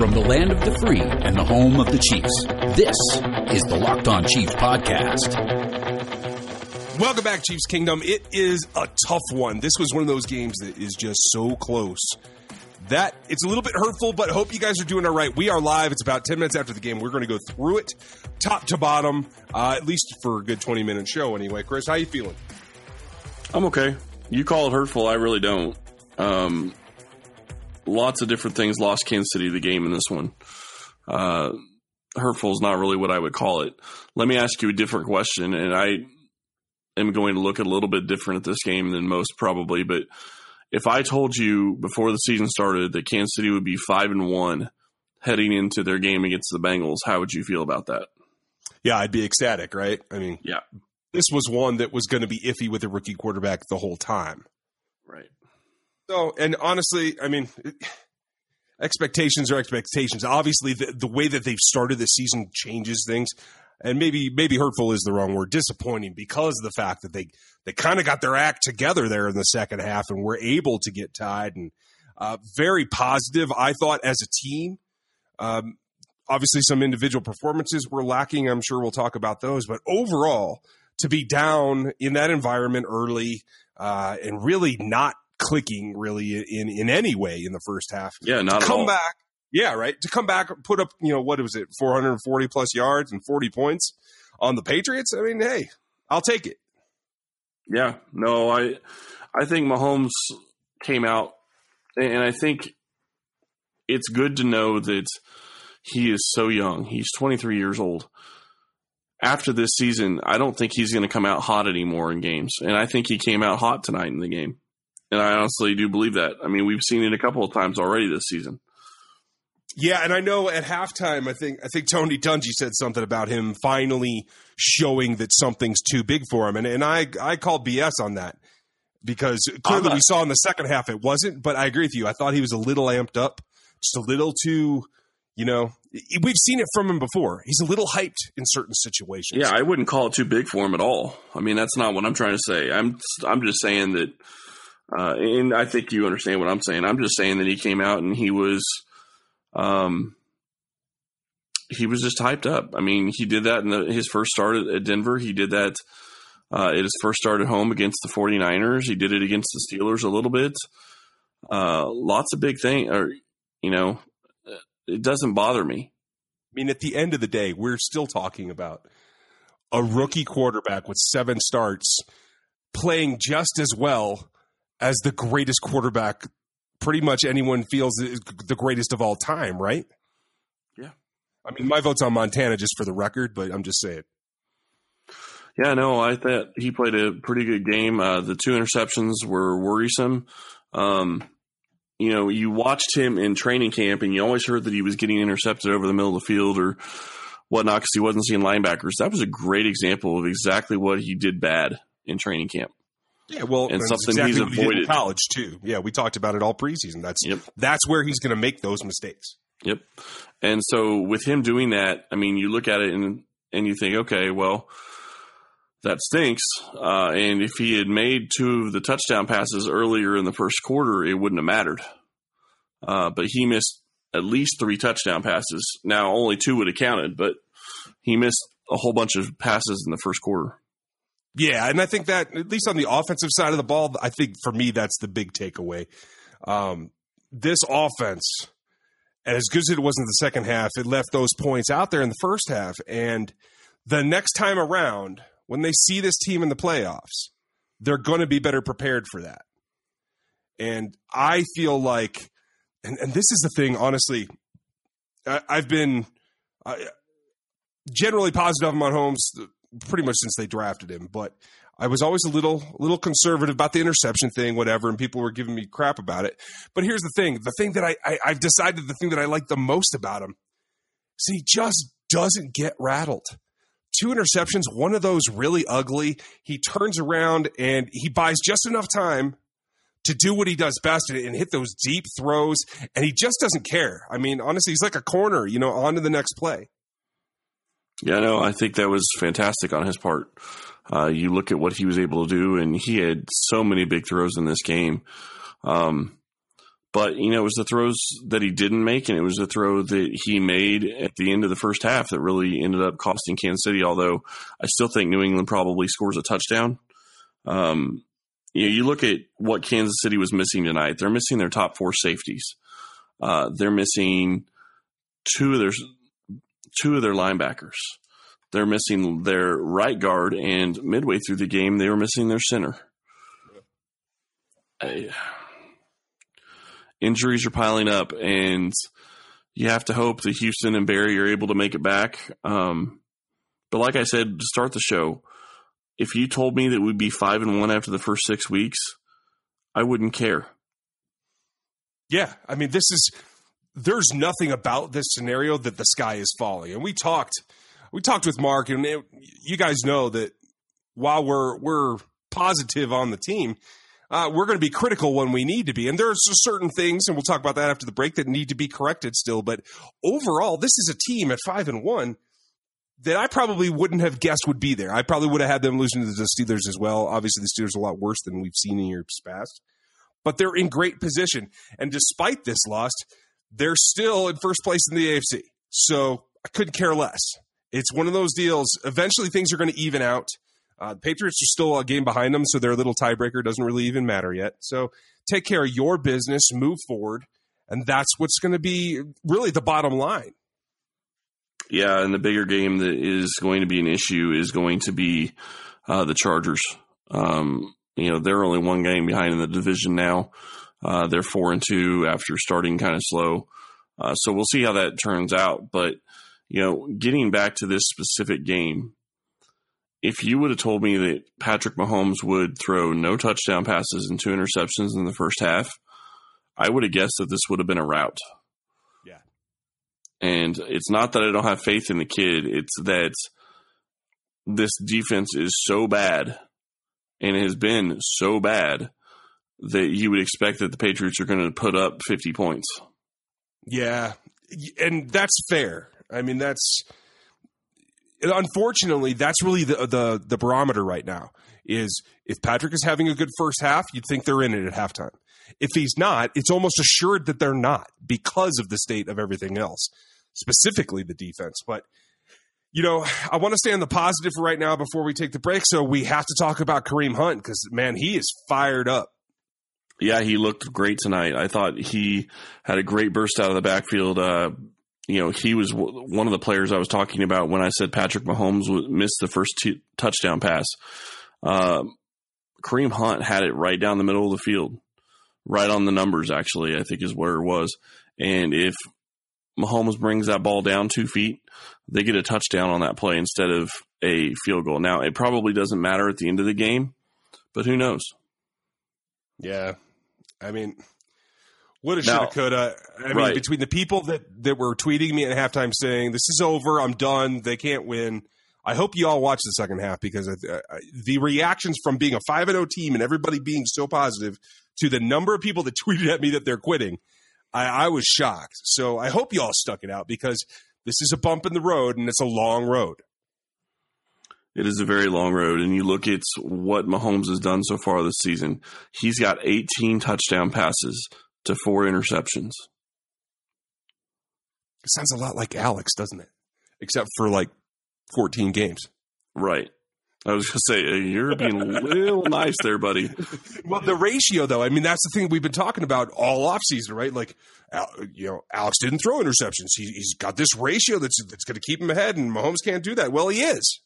From the land of the free and the home of the Chiefs, this is the Locked On Chiefs podcast. Welcome back, Chiefs Kingdom. It is a tough one. This was one of those games that is just so close. That it's a little bit hurtful, but hope you guys are doing all right. We are live. It's about 10 minutes after the game. We're going to go through it top to bottom, uh, at least for a good 20 minute show anyway. Chris, how are you feeling? I'm okay. You call it hurtful. I really don't. Um, lots of different things lost Kansas City the game in this one. Uh, hurtful is not really what I would call it. Let me ask you a different question, and I am going to look a little bit different at this game than most probably. But if I told you before the season started that Kansas City would be five and one heading into their game against the Bengals, how would you feel about that? Yeah, I'd be ecstatic, right? I mean, yeah, this was one that was going to be iffy with a rookie quarterback the whole time. Right. So, and honestly, I mean, expectations are expectations. Obviously, the, the way that they've started the season changes things. And maybe maybe hurtful is the wrong word. Disappointing because of the fact that they they kind of got their act together there in the second half and were able to get tied. And uh, very positive, I thought, as a team. Um, obviously, some individual performances were lacking. I'm sure we'll talk about those. But overall, to be down in that environment early uh, and really not clicking really in in any way in the first half. Yeah, not come all. back. Yeah, right. To come back, put up, you know, what was it, 440 plus yards and 40 points on the Patriots. I mean, hey, I'll take it. Yeah, no, I, I think Mahomes came out, and I think it's good to know that he is so young. He's 23 years old. After this season, I don't think he's going to come out hot anymore in games, and I think he came out hot tonight in the game. And I honestly do believe that. I mean, we've seen it a couple of times already this season. Yeah, and I know at halftime, I think I think Tony Dungy said something about him finally showing that something's too big for him, and and I I called BS on that because clearly not- we saw in the second half it wasn't. But I agree with you. I thought he was a little amped up, just a little too. You know, we've seen it from him before. He's a little hyped in certain situations. Yeah, I wouldn't call it too big for him at all. I mean, that's not what I'm trying to say. I'm I'm just saying that, uh, and I think you understand what I'm saying. I'm just saying that he came out and he was, um, he was just hyped up. I mean, he did that in the, his first start at, Denver. He did that uh, at his first start at home against the 49ers. He did it against the Steelers a little bit. Uh, lots of big things, or you know, it doesn't bother me. I mean, at the end of the day, we're still talking about a rookie quarterback with seven starts playing just as well as the greatest quarterback pretty much anyone feels is the greatest of all time, right? Yeah. I mean, my vote's on Montana just for the record, but I'm just saying. Yeah, no, I thought he played a pretty good game. Uh, the two interceptions were worrisome. Um, you know, you watched him in training camp, and you always heard that he was getting intercepted over the middle of the field or whatnot because he wasn't seeing linebackers. That was a great example of exactly what he did bad in training camp. Yeah, well, And something exactly he's what he in avoided. college too. Yeah, we talked about it all preseason. That's Yep. that's where he's going to make those mistakes. Yep. And so with him doing that, I mean, you look at it and and you think, okay, well, that stinks. Uh, and if he had made two of the touchdown passes earlier in the first quarter, it wouldn't have mattered. Uh, but he missed at least three touchdown passes. Now only two would have counted, but he missed a whole bunch of passes in the first quarter. Yeah, and I think that at least on the offensive side of the ball, I think for me that's the big takeaway. Um, this offense, as good as it was in the second half, it left those points out there in the first half. And the next time around, when they see this team in the playoffs, they're going to be better prepared for that. And I feel like, and, and this is the thing, honestly, I, I've been uh, generally positive on Mahomes pretty much since they drafted him, but I was always a little little conservative about the interception thing, whatever, and people were giving me crap about it. But here's the thing: the thing that I, I I've decided the thing that I like the most about him is he just doesn't get rattled. Two interceptions, one of those really ugly. He turns around and he buys just enough time to do what he does best and hit those deep throws, and he just doesn't care. I mean, honestly, he's like a corner, you know, on to the next play. Yeah, no, I think that was fantastic on his part. Uh, you look at what he was able to do, and he had so many big throws in this game. Um, But you know, it was the throws that he didn't make, and it was the throw that he made at the end of the first half that really ended up costing Kansas City. Although I still think New England probably scores a touchdown. Um, you know, you look at what Kansas City was missing tonight. They're missing their top four safeties. Uh, they're missing two of their two of their linebackers. They're missing their right guard, and midway through the game, they were missing their center. I, injuries are piling up, and you have to hope that Houston and Berry are able to make it back. Um, but like I said to start the show, if you told me that we'd be five and one after the first six weeks, I wouldn't care. Yeah, I mean, this is there's nothing about this scenario that the sky is falling, and we talked we talked with Mark, and it, you guys know that while we're we're positive on the team, uh, we're going to be critical when we need to be. And there's certain things, and we'll talk about that after the break, that need to be corrected still. But overall, this is a team at five and one that I probably wouldn't have guessed would be there. I probably would have had them losing to the Steelers as well. Obviously, the Steelers are a lot worse than we've seen in years past, but they're in great position. And despite this loss, they're still in first place in the AFC. So I couldn't care less. It's one of those deals. Eventually, things are going to even out. Uh, the Patriots are still a game behind them, so their little tiebreaker doesn't really even matter yet. So take care of your business, move forward, and that's what's going to be really the bottom line. Yeah, and the bigger game that is going to be an issue is going to be uh, the Chargers. Um, you know, they're only one game behind in the division now. Uh, they're four and two after starting kind of slow. Uh, so we'll see how that turns out. But you know, getting back to this specific game, if you would have told me that Patrick Mahomes would throw no touchdown passes and two interceptions in the first half, I would have guessed that this would have been a rout. Yeah. And it's not that I don't have faith in the kid, it's that this defense is so bad and has been so bad that you would expect that the Patriots are going to put up 50 points. Yeah. And that's fair. I mean, that's unfortunately, that's really the, the the barometer right now. Is if Patrick is having a good first half, you'd think they're in it at halftime. If he's not, it's almost assured that they're not because of the state of everything else, specifically the defense. But you know, I want to stay on the positive right now before we take the break. So we have to talk about Kareem Hunt because man, he is fired up. Yeah, he looked great tonight. I thought he had a great burst out of the backfield. Uh, you know, he was one of the players I was talking about when I said Patrick Mahomes missed the first t- touchdown pass. Uh, Kareem Hunt had it right down the middle of the field, right on the numbers, actually, I think is where it was. And if Mahomes brings that ball down two feet, they get a touchdown on that play instead of a field goal. Now, it probably doesn't matter at the end of the game, but who knows? Yeah. I mean, Woulda, shoulda, coulda. I mean, right. between the people that, that were tweeting me at halftime saying, this is over, I'm done, they can't win. I hope you all watch the second half because I, I, the reactions from being a 5 0 team and everybody being so positive to the number of people that tweeted at me that they're quitting, I, I was shocked. So I hope you all stuck it out because this is a bump in the road and it's a long road. It is a very long road, and you look at what Mahomes has done so far this season. He's got 18 touchdown passes to four interceptions. It sounds a lot like Alex, doesn't it? Except for like 14 games. Right. I was going to say, uh, you're being a little nice there, buddy. Well, the ratio, though, I mean, that's the thing we've been talking about all offseason, right? Like, you know, Alex didn't throw interceptions. He, has got this ratio that's, that's going to keep him ahead, and Mahomes can't do that. Well, he is,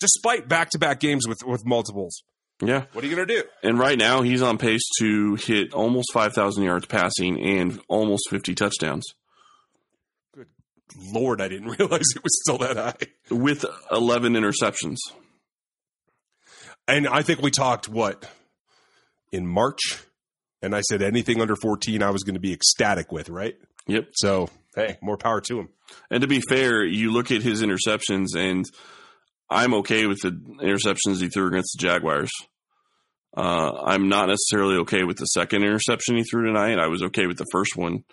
despite back to back games with, with multiples. Yeah. What are you going to do? And right now, he's on pace to hit almost 5,000 yards passing and almost 50 touchdowns. Good Lord, I didn't realize it was still that high. With 11 interceptions. And I think we talked, what, in March? And I said anything under 14, I was going to be ecstatic with, right? Yep. So, hey, more power to him. And to be fair, you look at his interceptions and – I'm okay with the interceptions he threw against the Jaguars. Uh, I'm not necessarily okay with the second interception he threw tonight. I was okay with the first one.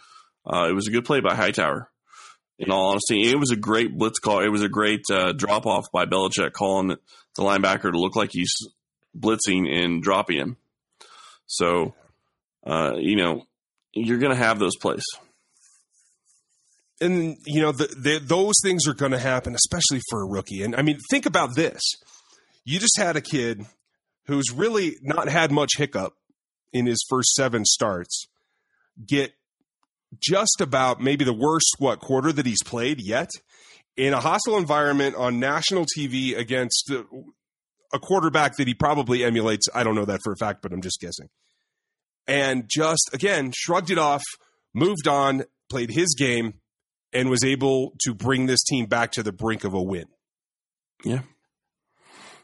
Uh, it was a good play by Hightower. In all honesty, it was a great blitz call. It was a great uh, drop off by Belichick calling the linebacker to look like he's blitzing and dropping him. So, uh, you know, you're going to have those plays. And you know the, the, those things are going to happen, especially for a rookie. And I mean, think about this: you just had a kid who's really not had much hiccup in his first seven starts get just about maybe the worst what quarter that he's played yet in a hostile environment on national TV against uh, a quarterback that he probably emulates. I don't know that for a fact, but I'm just guessing. And just again shrugged it off, moved on, played his game, and was able to bring this team back to the brink of a win. Yeah.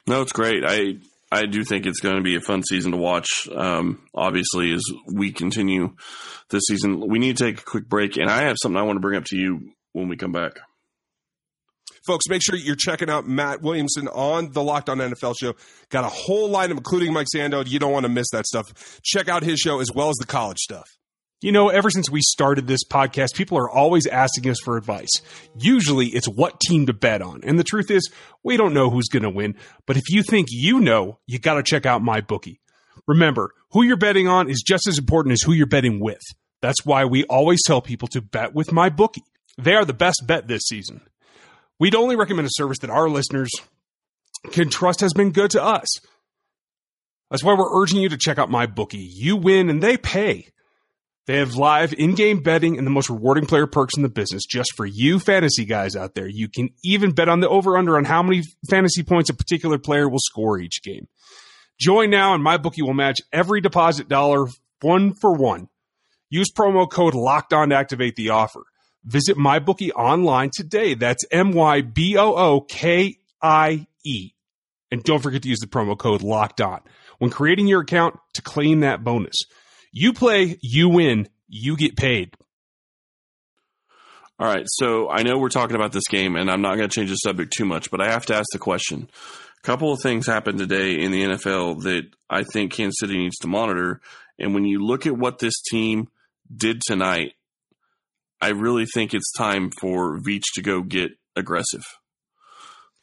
No, it's great. I I do think it's going to be a fun season to watch. Um, obviously, as we continue this season, we need to take a quick break, and I have something I want to bring up to you when we come back. Folks, make sure you're checking out Matt Williamson on the Locked On NFL show. Got a whole lineup, including Mike Sando. You don't want to miss that stuff. Check out his show as well as the college stuff. You know, ever since we started this podcast, people are always asking us for advice. Usually it's what team to bet on. And the truth is, we don't know who's going to win. But if you think you know, you got to check out my bookie. Remember, who you're betting on is just as important as who you're betting with. That's why we always tell people to bet with my bookie. They are the best bet this season. We'd only recommend a service that our listeners can trust has been good to us. That's why we're urging you to check out my bookie. You win and they pay. They have live in-game betting and the most rewarding player perks in the business just for you fantasy guys out there. You can even bet on the over-under on how many fantasy points a particular player will score each game. Join now and MyBookie will match every deposit dollar one for one. Use promo code LOCKED on to activate the offer. Visit MyBookie online today. That's M-Y-B-O-O-K-I-E. And don't forget to use the promo code LOCKED on when creating your account to claim that bonus. You play, you win, you get paid. All right. So I know we're talking about this game, and I'm not going to change the subject too much, but I have to ask the question. A couple of things happened today in the NFL that I think Kansas City needs to monitor. And when you look at what this team did tonight, I really think it's time for Veach to go get aggressive.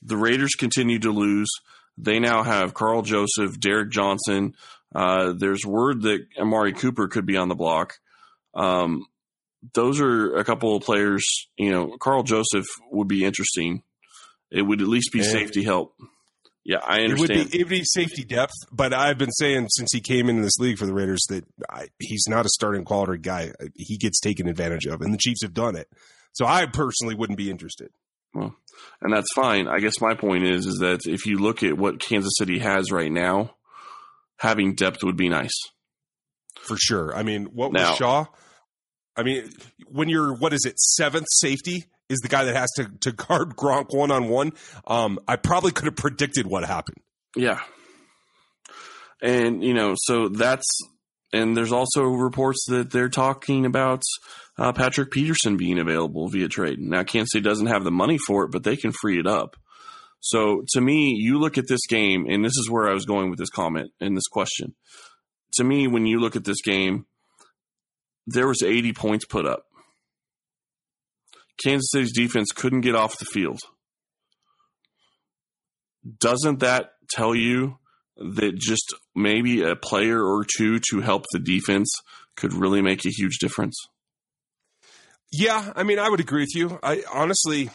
The Raiders continue to lose. They now have Karl Joseph, Derrick Johnson, uh, there's word that Amari Cooper could be on the block. Um, those are a couple of players. You know, Karl Joseph would be interesting. It would at least be safety help. Yeah, I understand. It would, be, it would be safety depth, but I've been saying since he came into this league for the Raiders that I, he's not a starting quality guy. He gets taken advantage of, and the Chiefs have done it. So I personally wouldn't be interested. Well, and that's fine. I guess my point is is that if you look at what Kansas City has right now, having depth would be nice. For sure. I mean, what now, was Shaw? I mean, when you're what is it, seventh safety is the guy that has to to guard Gronk one on one. Um, I probably could have predicted what happened. Yeah. And you know, so that's and there's also reports that they're talking about uh, Patrick Peterson being available via trade. Now, Kansas City doesn't have the money for it, but they can free it up. So to me, you look at this game, and this is where I was going with this comment and this question. To me, when you look at this game, there was 80 points put up. Kansas City's defense couldn't get off the field. Doesn't that tell you that just maybe a player or two to help the defense could really make a huge difference? Yeah, I mean, I would agree with you. I honestly,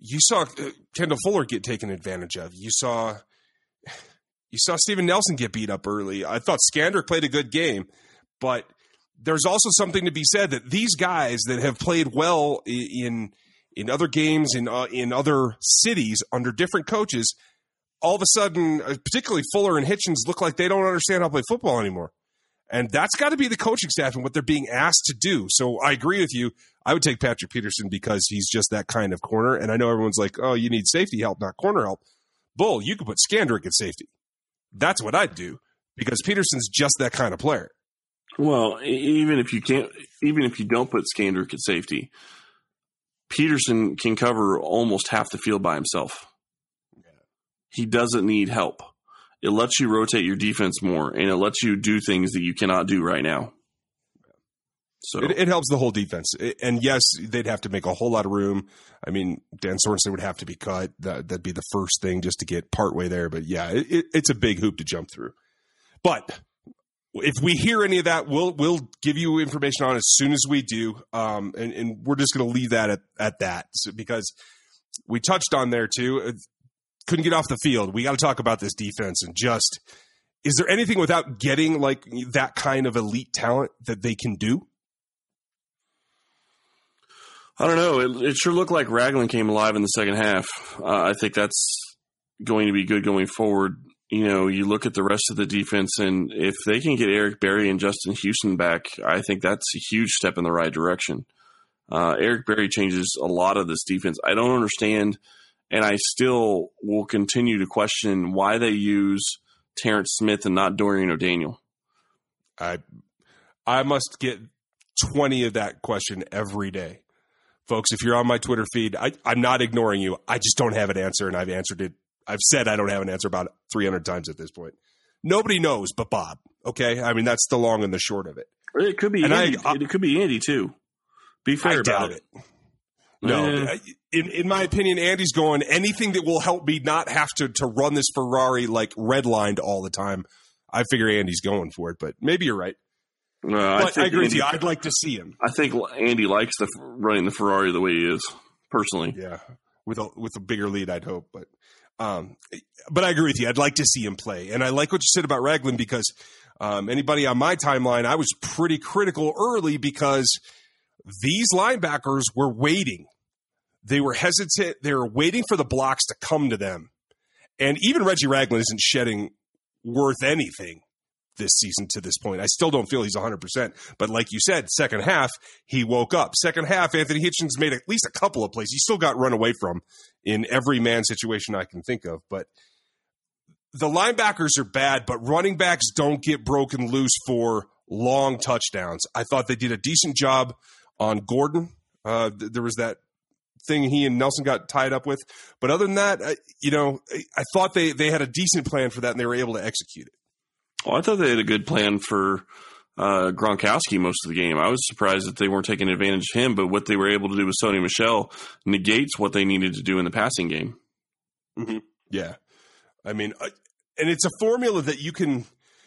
you saw uh, Kendall Fuller get taken advantage of. You saw you saw Steven Nelson get beat up early. I thought Scandrick played a good game, but there's also something to be said that these guys that have played well in in other games in uh, in other cities under different coaches, all of a sudden, uh, particularly Fuller and Hitchens, look like they don't understand how to play football anymore. And that's got to be the coaching staff and what they're being asked to do. So I agree with you. I would take Patrick Peterson because he's just that kind of corner. And I know everyone's like, oh, you need safety help, not corner help. Bull, you could put Scandrick at safety. That's what I'd do because Peterson's just that kind of player. Well, even if you can't, even if you don't put Scandrick at safety, Peterson can cover almost half the field by himself. He doesn't need help. It lets you rotate your defense more, and it lets you do things that you cannot do right now. So it, it, helps the whole defense. And yes, they'd have to make a whole lot of room. I mean, Dan Sorensen would have to be cut. That, would be the first thing just to get partway there. But yeah, it, it's a big hoop to jump through. But if we hear any of that, we'll we'll give you information on as soon as we do, um, and, and we're just going to leave that at, at that so, because we touched on there too. Couldn't get off the field. We got to talk about this defense and just is there anything without getting like that kind of elite talent that they can do? I don't know. It, it sure looked like Ragland came alive in the second half. Uh, I think that's going to be good going forward. You know, you look at the rest of the defense, and if they can get Eric Berry and Justin Houston back, I think that's a huge step in the right direction. Uh, Eric Berry changes a lot of this defense. I don't understand, and I still will continue to question why they use Terrance Smith and not Dorian O'Daniel. I I must get twenty of that question every day, folks. If you're on my Twitter feed, I, I'm not ignoring you. I just don't have an answer, and I've answered it. I've said I don't have an answer about 300 times at this point. Nobody knows but Bob. Okay, I mean that's the long and the short of it. It could be And I- Andy. I- it could be Andy too. Be fair I about doubt it. it. No, in in my opinion, Andy's going anything that will help me not have to to run this Ferrari like redlined all the time. I figure Andy's going for it, but maybe you're right. No, I, I, agree with Andy, you. I'd like to see him. I think Andy likes the running the Ferrari the way he is. Personally, Yeah, with a with a bigger lead, I'd hope. But um, but I agree with you. I'd like to see him play, and I like what you said about Ragland because um, anybody on my timeline, I was pretty critical early because these linebackers were waiting. They were hesitant. They were waiting for the blocks to come to them, and even Reggie Ragland isn't shedding worth anything this season to this point. I still don't feel he's 100%. But like you said, second half, he woke up. Second half, Anthony Hitchens made at least a couple of plays. He still got run away from in every man situation I can think of. But the linebackers are bad, but running backs don't get broken loose for long touchdowns. I thought they did a decent job on Gordon. Uh, th- there was that thing he and Nelson got tied up with. But other than that, I, you know, I, I thought they, they had a decent plan for that and they were able to execute it. well, I thought they had a good plan for uh, Gronkowski most of the game. I was surprised that they weren't taking advantage of him, but what they were able to do with Sony Michel negates what they needed to do in the passing game. Yeah, I mean, uh, and it's a formula that you can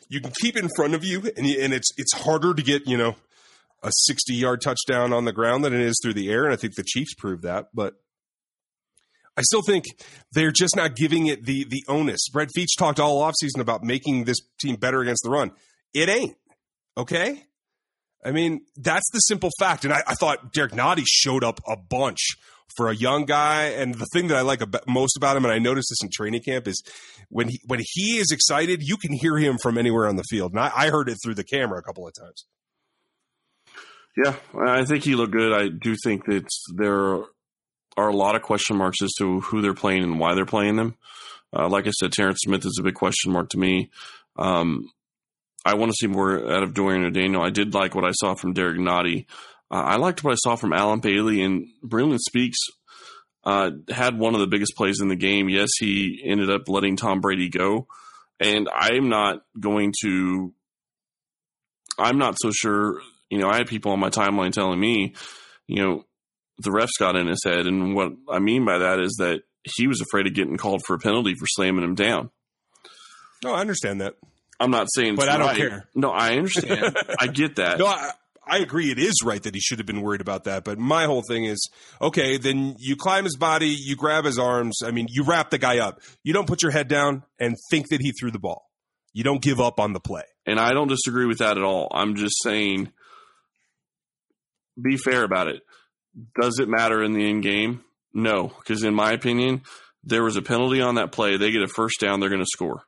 you can keep in front of you, and you, and it's it's harder to get you know a sixty yard touchdown on the ground than it is through the air, and I think the Chiefs proved that, but. I still think they're just not giving it the the onus. Brett Veach talked all offseason about making this team better against the run. It ain't. Okay? I mean, that's the simple fact. And I, I thought Derrick Nnadi showed up a bunch for a young guy. And the thing that I like most about him, and I noticed this in training camp, is when he when he is excited, you can hear him from anywhere on the field. And I, I heard it through the camera a couple of times. Yeah, I think he looked good. I do think that there are a lot of question marks as to who they're playing and why they're playing them. Uh, like I said, Terrance Smith is a big question mark to me. Um, I want to see more out of Dorian O'Daniel. I did like what I saw from Derrick Nnadi. Uh, I liked what I saw from Allen Bailey and Breeland Speaks. Uh, had one of the biggest plays in the game. Yes, he ended up letting Tom Brady go, and I'm not going to. I'm not so sure. You know, I had people on my timeline telling me, you know, the refs got in his head, and what I mean by that is that he was afraid of getting called for a penalty for slamming him down. No, I understand that. I'm not saying, But I don't care. No, I understand. I get that. No, I, I agree. It is right that he should have been worried about that. But my whole thing is okay, then you climb his body, you grab his arms. I mean, you wrap the guy up. You don't put your head down and think that he threw the ball. You don't give up on the play. And I don't disagree with that at all. I'm just saying, be fair about it. Does it matter in the end game? No, because in my opinion, there was a penalty on that play. They get a first down, they're going to score.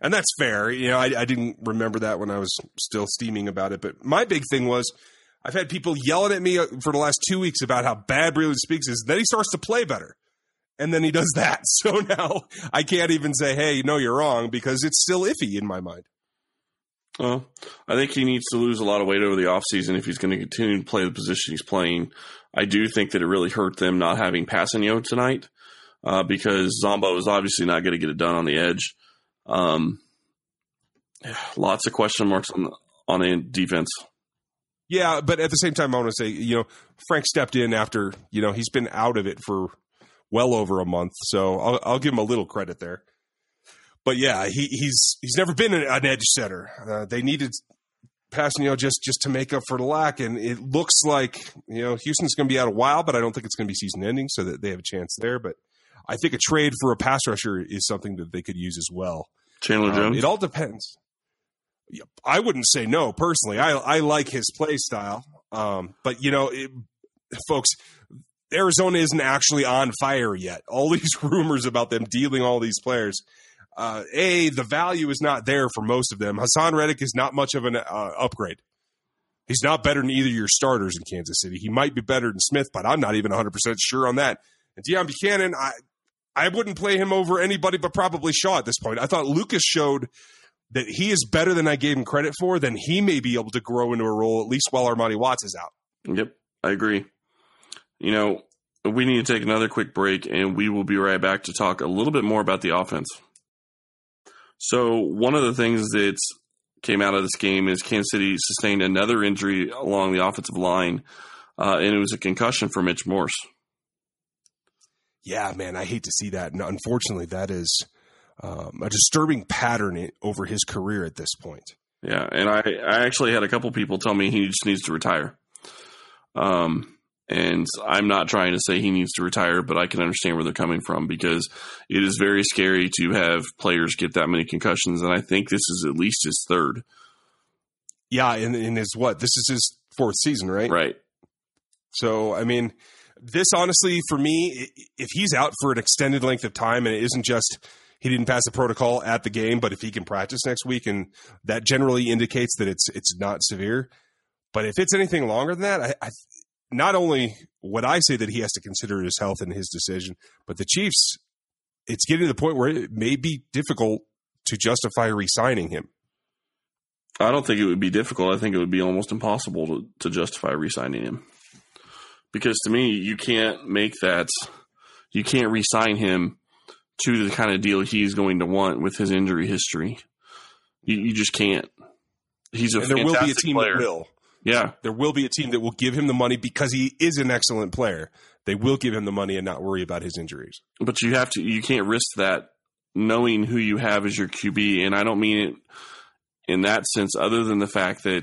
And that's fair. You know, I, I didn't remember that when I was still steaming about it. But my big thing was I've had people yelling at me uh, for the last two weeks about how bad Breeland Speaks is. Then he starts to play better. And then he does that. So now I can't even say, hey, no, you're wrong because it's still iffy in my mind. Well, I think he needs to lose a lot of weight over the offseason if he's going to continue to play the position he's playing. I do think that it really hurt them not having Kpassagnon tonight uh, because Zombo is obviously not going to get it done on the edge. Um, lots of question marks on the, on the defense. Yeah, but at the same time, I want to say, you know, Frank stepped in after, you know, he's been out of it for well over a month. So I'll, I'll give him a little credit there. But yeah, he, he's he's never been an, edge setter. Uh, they needed Kpassagnon just just to make up for the lack, and it looks like you know Houston's going to be out a while, but I don't think it's going to be season ending, so that they have a chance there. But I think a trade for a pass rusher is something that they could use as well. Chandler Um, Jones. it all depends. I wouldn't say no personally. I I like his play style, um, but you know, it, folks, Arizona isn't actually on fire yet. All these rumors about them dealing all these players. Uh, a the value is not there for most of them. Haason Reddick is not much of an uh, upgrade. He's not better than either of your starters in Kansas City. He might be better than Smith, but I'm not even 100 percent sure on that. And Deone Bucannon, I I wouldn't play him over anybody but probably Shaw at this point. I thought Lucas showed that he is better than I gave him credit for, then he may be able to grow into a role at least while Armani Watts is out. Yep, I agree. You know, we need to take another quick break and we will be right back to talk a little bit more about the offense. So, one of the things that came out of this game is Kansas City sustained another injury along the offensive line, uh, and it was a concussion for Mitch Morse. Yeah, man, I hate to see that. And unfortunately, that is um, a disturbing pattern over his career at this point. Yeah, and I, I actually had a couple people tell me he just needs to retire. Um, and I'm not trying to say he needs to retire, but I can understand where they're coming from because it is very scary to have players get that many concussions, and I think this is at least his third. Yeah, and, and his what? This is his fourth season, right? Right. So, I mean, this honestly, for me, if he's out for an extended length of time and it isn't just he didn't pass the protocol at the game, but if he can practice next week, and that generally indicates that it's it's not severe. But if it's anything longer than that, I, I not only what I say that he has to consider his health and his decision, but the Chiefs, it's getting to the point where it may be difficult to justify re-signing him. I don't think it would be difficult. I think it would be almost impossible to, to justify re signing him. Because to me, you can't make that, you can't re sign him to the kind of deal he's going to want with his injury history. You, you just can't. He's a And there will be a team player. that will. Yeah, there will be a team that will give him the money because he is an excellent player. They will give him the money and not worry about his injuries. but you have to, you can't risk that knowing who you have as your QB. And I don't mean it in that sense, other than the fact that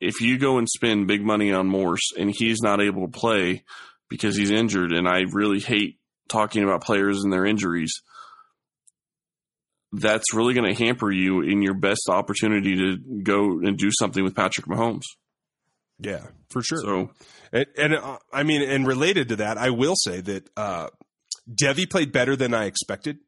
if you go and spend big money on Morse and he's not able to play because he's injured, and I really hate talking about players and their injuries, that's really going to hamper you in your best opportunity to go and do something with Patrick Mahomes. Yeah, for sure. So, and, and uh, I mean, and related to that, I will say that uh, Devey played better than I expected.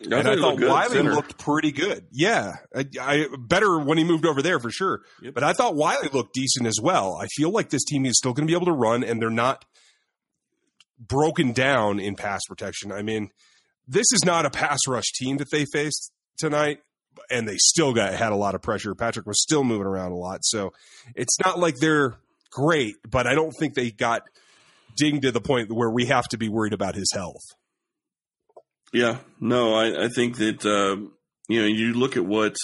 and I thought Wylie center. looked pretty good. Yeah, I, I better when he moved over there for sure. Yep. But I thought Wylie looked decent as well. I feel like this team is still going to be able to run, and they're not broken down in pass protection. I mean, this is not a pass rush team that they faced tonight, and they still got had a lot of pressure. Patrick was still moving around a lot, so it's not like they're great, but I don't think they got dinged to the point where we have to be worried about his health. Yeah, no, I, I think that uh, you know you look at what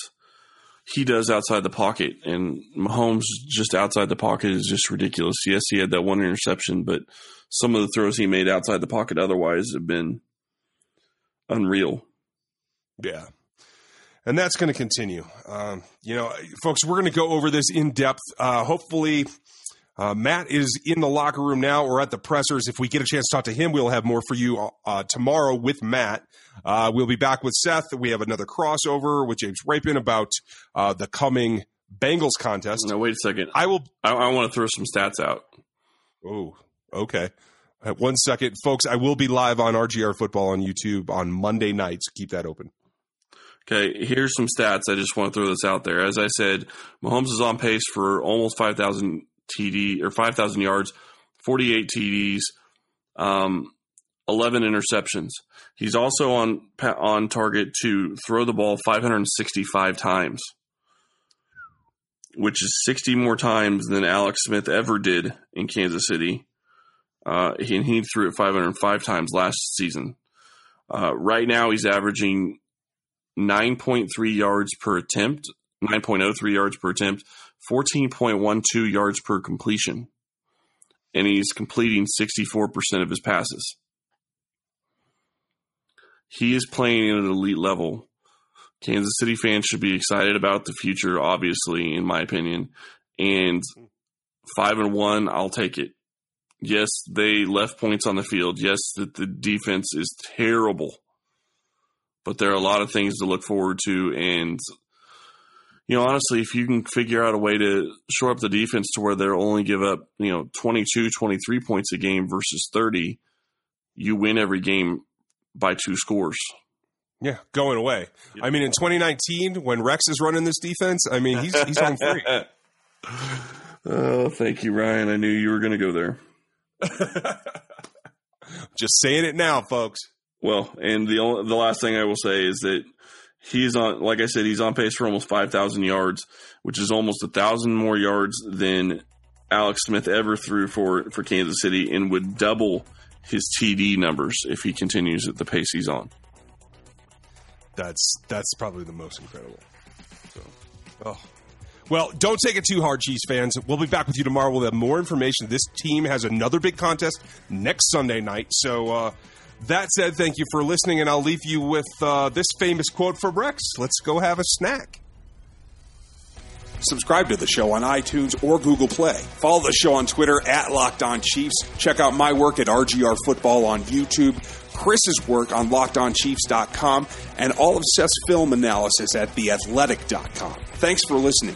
he does outside the pocket, and Mahomes just outside the pocket is just ridiculous. Yes, he had that one interception, but some of the throws he made outside the pocket otherwise have been unreal. Yeah. And that's going to continue. Um, you know, folks, we're going to go over this in depth. Uh, hopefully, uh, Matt is in the locker room now or at the pressers. If we get a chance to talk to him, we'll have more for you uh, tomorrow with Matt. Uh, we'll be back with Seth. We have another crossover with James Rapien about uh, the coming Bengals contest. Now, wait a second. I will. I, I want to throw some stats out. Oh, okay. Uh, one second, folks. I will be live on RGR Football on YouTube on Monday nights. Keep that open. Okay, here's some stats. I just want to throw this out there. As I said, Mahomes is on pace for almost 5,000 TD or 5,000 yards, 48 TDs, um, 11 interceptions. He's also on on target to throw the ball 565 times, which is 60 more times than Alex Smith ever did in Kansas City. Uh, he, he threw it 505 times last season. Uh, right now, he's averaging 9.3 yards per attempt, 9.03 yards per attempt, 14.12 yards per completion. And he's completing 64% of his passes. He is playing at an elite level. Kansas City fans should be excited about the future, obviously, in my opinion. And five and one, I'll take it. Yes, they left points on the field. Yes, that the defense is terrible. But there are a lot of things to look forward to. And, you know, honestly, if you can figure out a way to shore up the defense to where they'll only give up, you know, 22, 23 points a game versus 30, you win every game by two scores. Yeah, going away. I mean, in 2019, when Rex is running this defense, I mean, he's he's home free. oh, thank you, Ryan. I knew you were going to go there. Just saying it now, folks. Well, and the only, the last thing I will say is that he's on, like I said, he's on pace for almost 5,000 yards, which is almost a thousand more yards than Alex Smith ever threw for, for Kansas City and would double his TD numbers if he continues at the pace he's on. That's that's probably the most incredible. So, oh. Well, don't take it too hard, Chiefs fans. We'll be back with you tomorrow. We'll have more information. This team has another big contest next Sunday night. So, uh, that said, thank you for listening, and I'll leave you with uh, this famous quote from Rex. Let's go have a snack. Subscribe to the show on iTunes or Google Play. Follow the show on Twitter at Locked On Chiefs. Check out my work at RGR Football on YouTube, Chris's work on LockedOnChiefs.com, and all of Seth's film analysis at TheAthletic.com. Thanks for listening.